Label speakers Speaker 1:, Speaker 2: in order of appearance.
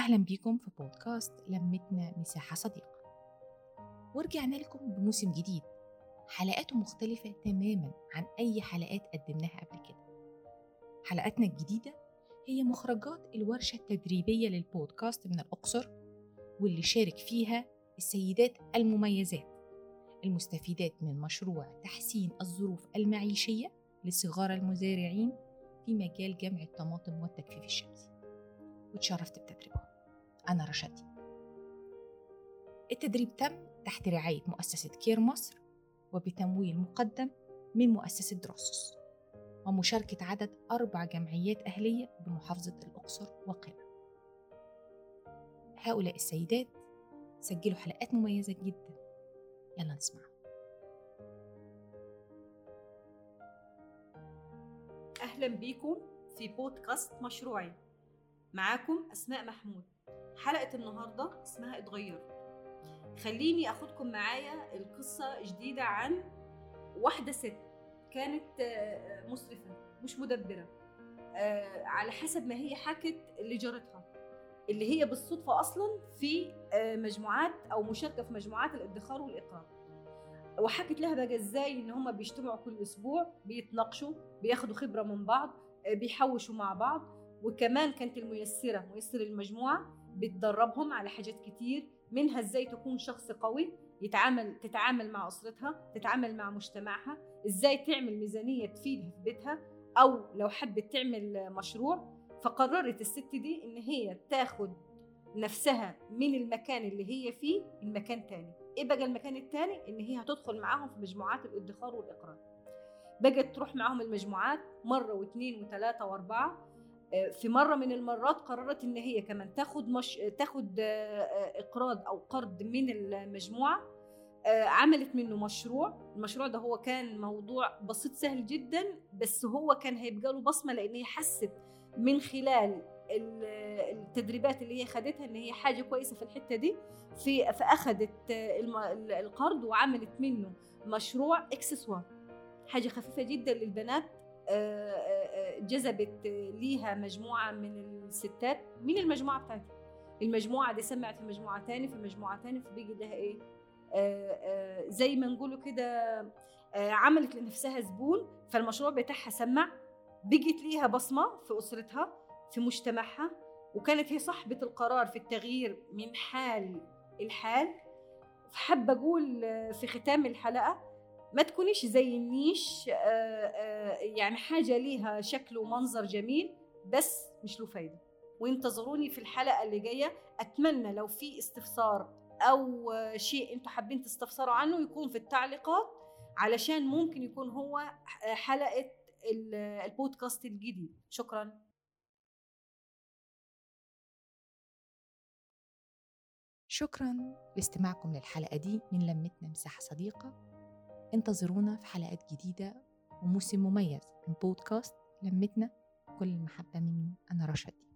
Speaker 1: أهلا بيكم في بودكاست لمتنا مساحة صديقة. ورجعنا لكم بموسم جديد. حلقاته مختلفة تماما عن أي حلقات قدمناها قبل كده. حلقاتنا الجديدة هي مخرجات الورشة التدريبية للبودكاست من الأقصر واللي شارك فيها السيدات المميزات المستفيدات من مشروع تحسين الظروف المعيشية لصغار المزارعين في مجال جمع الطماطم والتجفيف الشمسي. وتشرفت بتدريبهم. أنا رشدي التدريب تم تحت رعاية مؤسسة كير مصر وبتمويل مقدم من مؤسسة دروسوس ومشاركة عدد أربع جمعيات أهلية بمحافظة الأقصر وقنا هؤلاء السيدات سجلوا حلقات مميزة جدا. يلا نسمع
Speaker 2: أهلا بيكم في بودكاست مشروعي. معاكم أسماء محمود. حلقة النهاردة اسمها اتغير. خليني أخدكم معايا القصة جديدة عن واحدة ست كانت آه، مسرفة مش مدبرة آه، على حسب ما هي حكت لجارتها اللي هي بالصدفة أصلا في آه، مجموعات أو مشاركة في مجموعات الادخار والإقراض وحكت لها بقى إزاي إن هم بيجتمعوا كل أسبوع بيتناقشوا بياخدوا خبرة من بعض بيحوشوا مع بعض وكمان كانت الميسرة ميسر المجموعة بتدربهم على حاجات كتير منها إزاي تكون شخص قوي يتعامل تتعامل مع أسرتها تتعامل مع مجتمعها إزاي تعمل ميزانية تفيدها في بيتها أو لو حبت تعمل مشروع. فقررت الست دي إن هي تاخد نفسها من المكان اللي هي فيه المكان تاني. إيه بقى المكان التاني؟ إن هي هتدخل معاهم في مجموعات الادخار والاقراض بقت تروح معاهم المجموعات مرة واثنين وثلاثه وأربعة. في مرة من المرات قررت إن هي كمان تاخد مش تاخد إقراض أو قرض من المجموعة عملت منه مشروع. المشروع ده هو كان موضوع بسيط سهل جدا بس هو كان هيبقى له بصمة لأن هي حست من خلال التدريبات اللي هي خدتها إن هي حاجة كويسة في الحتة دي. في فاخذت القرض وعملت منه مشروع إكسسوار. حاجة خفيفة جدا للبنات جذبت ليها مجموعة من الستات. من المجموعة بتاعتها؟ المجموعة دي سمعت في مجموعة تاني في مجموعة تاني فبيجي لها إيه؟ زي ما نقوله كده عملت لنفسها زبون فالمشروع بتاعها سمع بقت ليها بصمة في أسرتها في مجتمعها وكانت هي صاحبة القرار في التغيير من حال الحال. فحابة أقول في ختام الحلقة ما تكونيش زي النيش يعني حاجة ليها شكل ومنظر جميل بس مش له فايدة. وانتظروني في الحلقة اللي جاية. أتمنى لو في استفسار أو شيء أنتم حابين تستفسروا عنه يكون في التعليقات علشان ممكن يكون هو حلقة البودكاست الجديد. شكرا.
Speaker 1: شكرا لاستماعكم للحلقة دي من لمتنا مساحة صديقة. انتظرونا في حلقات جديدة وموسم مميز من بودكاست لمتنا كل المحبة مني أنا رشدي.